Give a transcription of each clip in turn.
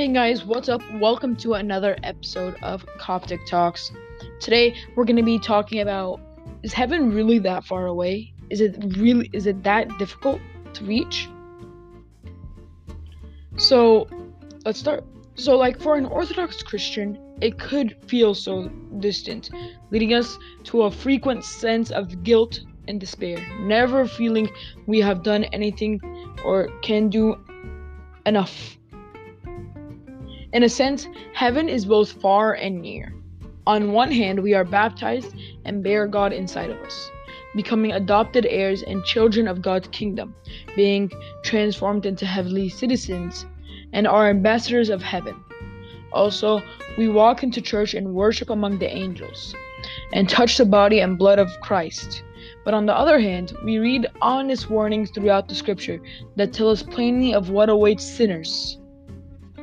Hey guys, what's up? Welcome to another episode of Coptic Talks. Today we're going to be talking about is heaven really that far away? Is it really is it that difficult to reach? So, let's start. So like for an orthodox Christian, it could feel so distant, leading us to a frequent sense of guilt and despair, never feeling we have done anything or can do enough in a sense, heaven is both far and near. On one hand, we are baptized and bear God inside of us, becoming adopted heirs and children of God's kingdom, being transformed into heavenly citizens, and are ambassadors of heaven. Also, we walk into church and worship among the angels, and touch the body and blood of Christ. But on the other hand, we read honest warnings throughout the scripture that tell us plainly of what awaits sinners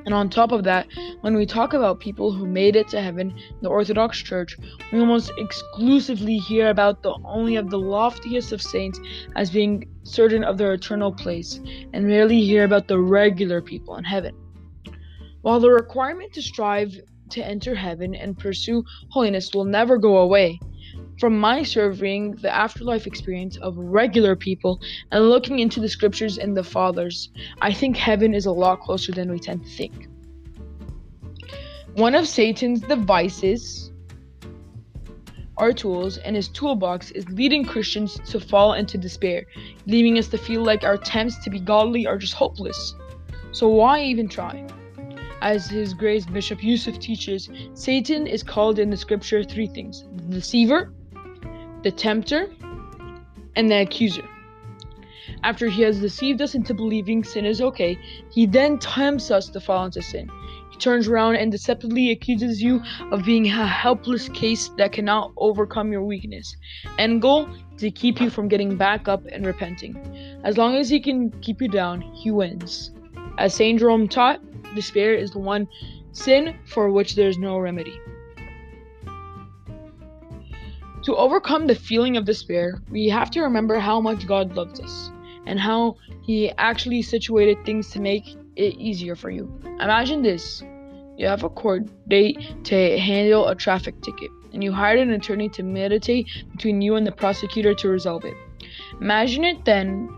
and on top of that, when we talk about people who made it to heaven in the Orthodox Church, we almost exclusively hear about the only of the loftiest of saints as being certain of their eternal place, and rarely hear about the regular people in heaven. While the requirement to strive to enter heaven and pursue holiness will never go away, from my surveying the afterlife experience of regular people and looking into the scriptures and the fathers, I think heaven is a lot closer than we tend to think. One of Satan's devices our tools and his toolbox is leading Christians to fall into despair, leaving us to feel like our attempts to be godly are just hopeless. So why even try? As his grace Bishop Yusuf teaches, Satan is called in the scripture three things the deceiver, the tempter, and the accuser. After he has deceived us into believing sin is okay, he then tempts us to fall into sin. He turns around and deceptively accuses you of being a helpless case that cannot overcome your weakness. End goal to keep you from getting back up and repenting. As long as he can keep you down, he wins. As Saint Jerome taught, despair is the one sin for which there is no remedy. To overcome the feeling of despair, we have to remember how much God loves us and how He actually situated things to make it easier for you. Imagine this you have a court date to handle a traffic ticket, and you hired an attorney to mediate between you and the prosecutor to resolve it. Imagine it then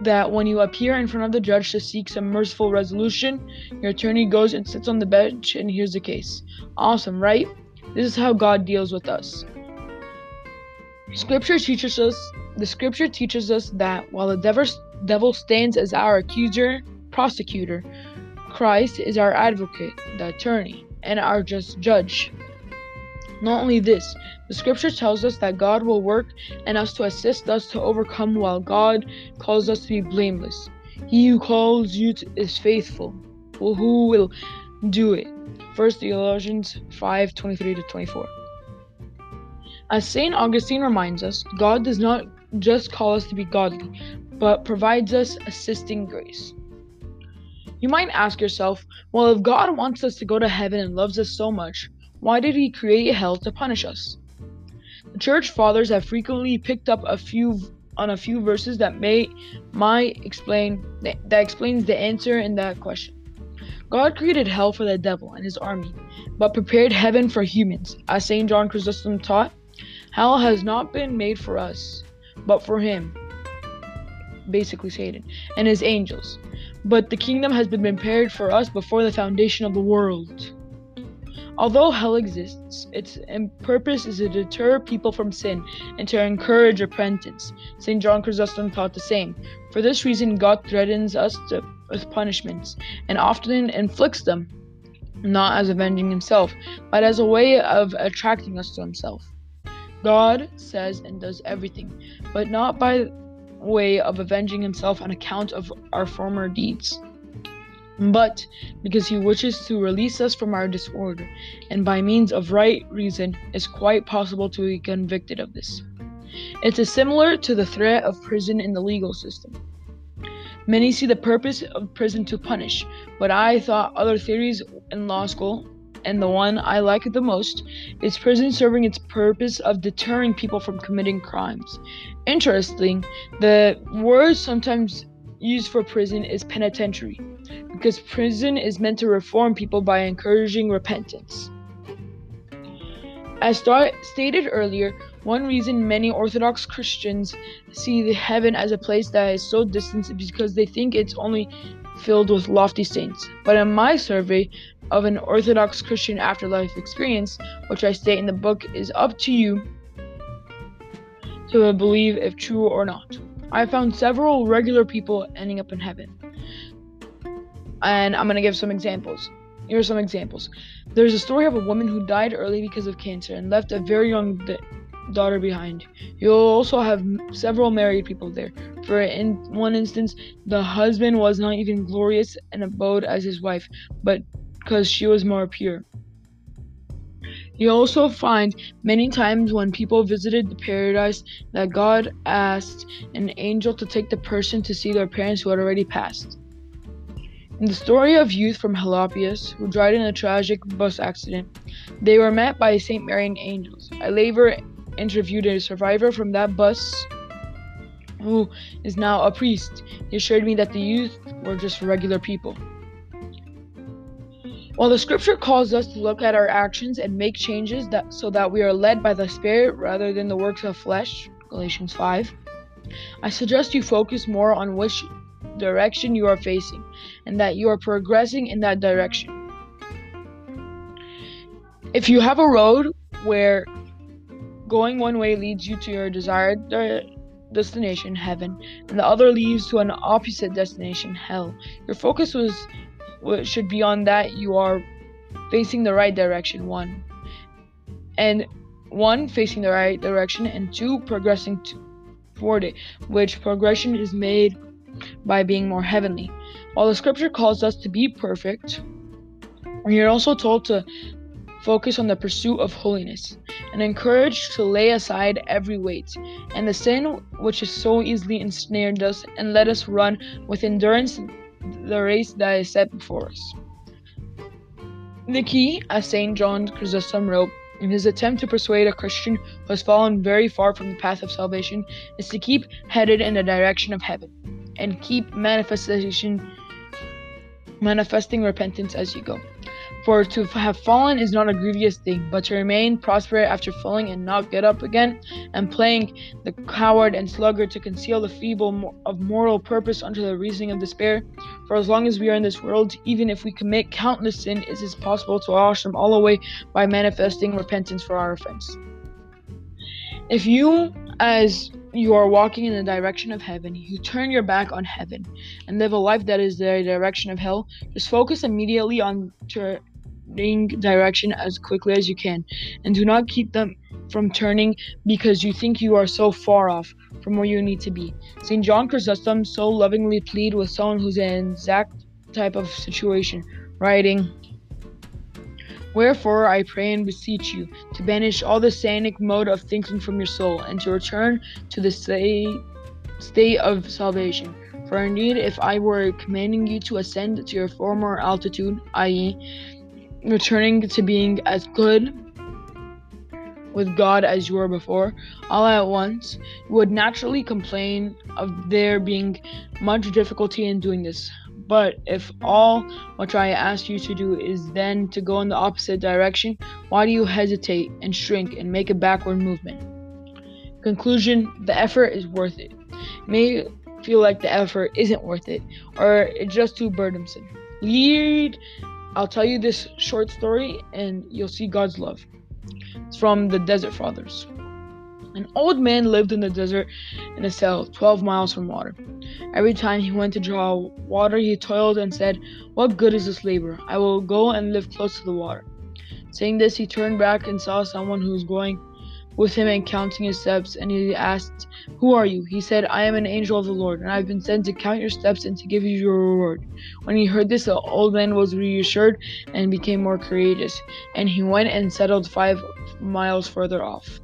that when you appear in front of the judge to seek some merciful resolution, your attorney goes and sits on the bench and hears the case. Awesome, right? This is how God deals with us. Scripture teaches us the scripture teaches us that while the devil, devil stands as our accuser, prosecutor, Christ is our advocate, the attorney, and our just judge. Not only this, the scripture tells us that God will work in us to assist us to overcome while God calls us to be blameless. He who calls you to, is faithful. Well, who will do it? First Thessalonians 5 23 to 24. As St. Augustine reminds us, God does not just call us to be godly, but provides us assisting grace. You might ask yourself, well, if God wants us to go to heaven and loves us so much, why did he create hell to punish us? The church fathers have frequently picked up a few on a few verses that may might explain that explains the answer in that question. God created hell for the devil and his army, but prepared heaven for humans. As St. John Chrysostom taught, Hell has not been made for us, but for him, basically Satan, and his angels. But the kingdom has been prepared for us before the foundation of the world. Although hell exists, its purpose is to deter people from sin and to encourage repentance. St. John Chrysostom taught the same. For this reason, God threatens us to, with punishments and often inflicts them, not as avenging himself, but as a way of attracting us to himself. God says and does everything, but not by way of avenging himself on account of our former deeds, but because he wishes to release us from our disorder, and by means of right reason is quite possible to be convicted of this. It is similar to the threat of prison in the legal system. Many see the purpose of prison to punish, but I thought other theories in law school and the one I like the most, is prison serving its purpose of deterring people from committing crimes. Interesting, the word sometimes used for prison is penitentiary, because prison is meant to reform people by encouraging repentance. As stated earlier, one reason many Orthodox Christians see heaven as a place that is so distant is because they think it's only filled with lofty saints. But in my survey of an Orthodox Christian afterlife experience, which I state in the book, is up to you to believe if true or not. I found several regular people ending up in heaven. And I'm going to give some examples. Here are some examples. There's a story of a woman who died early because of cancer and left a very young daughter behind. You'll also have several married people there. For in one instance, the husband was not even glorious and abode as his wife, but because she was more pure. You also find many times when people visited the paradise that God asked an angel to take the person to see their parents who had already passed. In the story of youth from Heliopolis who died in a tragic bus accident, they were met by Saint Marian angels. I later interviewed a survivor from that bus who is now a priest. He assured me that the youth were just regular people. While the scripture calls us to look at our actions and make changes that so that we are led by the Spirit rather than the works of flesh, Galatians 5, I suggest you focus more on which direction you are facing and that you are progressing in that direction. If you have a road where going one way leads you to your desired destination, heaven, and the other leads to an opposite destination, hell, your focus was should be on that you are facing the right direction one. And one facing the right direction and two progressing toward it which progression is made by being more heavenly. While the scripture calls us to be perfect we are also told to focus on the pursuit of holiness and encouraged to lay aside every weight and the sin which is so easily ensnared us and let us run with endurance the race that is set before us. The key, as St. John Chrysostom wrote, in his attempt to persuade a Christian who has fallen very far from the path of salvation, is to keep headed in the direction of heaven and keep manifestation manifesting repentance as you go. For to have fallen is not a grievous thing, but to remain prosperous after falling and not get up again, and playing the coward and sluggard to conceal the feeble of mortal purpose under the reasoning of despair. For as long as we are in this world, even if we commit countless sins, it is possible to wash them all away by manifesting repentance for our offense. If you, as you are walking in the direction of heaven, you turn your back on heaven and live a life that is the direction of hell, just focus immediately on direction as quickly as you can, and do not keep them from turning because you think you are so far off from where you need to be. St. John Chrysostom so lovingly plead with someone who's in exact type of situation, writing, Wherefore I pray and beseech you to banish all the sanic mode of thinking from your soul, and to return to the state of salvation. For indeed, if I were commanding you to ascend to your former altitude, i.e., returning to being as good with God as you were before, all at once, you would naturally complain of there being much difficulty in doing this. But if all which I ask you to do is then to go in the opposite direction, why do you hesitate and shrink and make a backward movement? Conclusion The effort is worth it. it may feel like the effort isn't worth it, or it's just too burdensome. Lead I'll tell you this short story and you'll see God's love. It's from the Desert Fathers. An old man lived in the desert in a cell 12 miles from water. Every time he went to draw water, he toiled and said, What good is this labor? I will go and live close to the water. Saying this, he turned back and saw someone who was going with him and counting his steps, and he asked, Who are you? He said, I am an angel of the Lord, and I have been sent to count your steps and to give you your reward. When he heard this, the old man was reassured and became more courageous, and he went and settled five miles further off.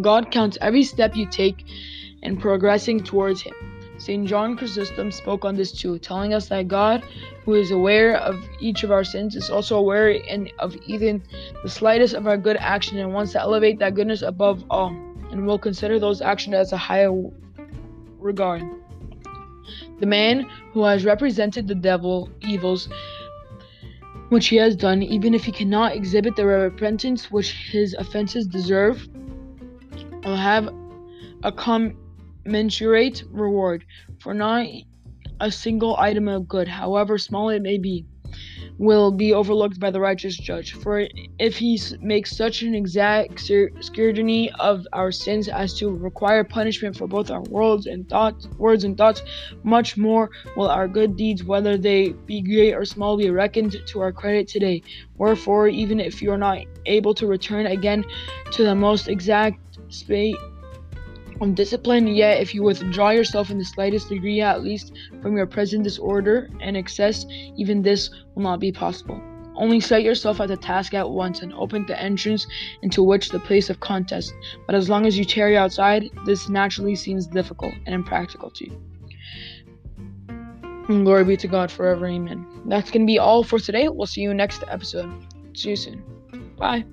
God counts every step you take in progressing towards Him. St. John Chrysostom spoke on this too, telling us that God, who is aware of each of our sins, is also aware of even the slightest of our good action and wants to elevate that goodness above all, and will consider those actions as a higher regard. The man who has represented the devil evils which he has done, even if he cannot exhibit the repentance which his offenses deserve, will have a commensurate reward for not a single item of good, however small it may be will be overlooked by the righteous judge. For if he makes such an exact scrutiny of our sins as to require punishment for both our words and thoughts, words and thoughts, much more will our good deeds, whether they be great or small, be reckoned to our credit today. Wherefore, even if you are not able to return again to the most exact state of discipline, yet if you withdraw yourself in the slightest degree, at least from your present disorder and excess, even this will not be possible. Only set yourself at the task at once and open the entrance into which the place of contest. But as long as you tarry outside, this naturally seems difficult and impractical to you. And glory be to God forever. Amen. That's going to be all for today. We'll see you next episode. See you soon. Bye.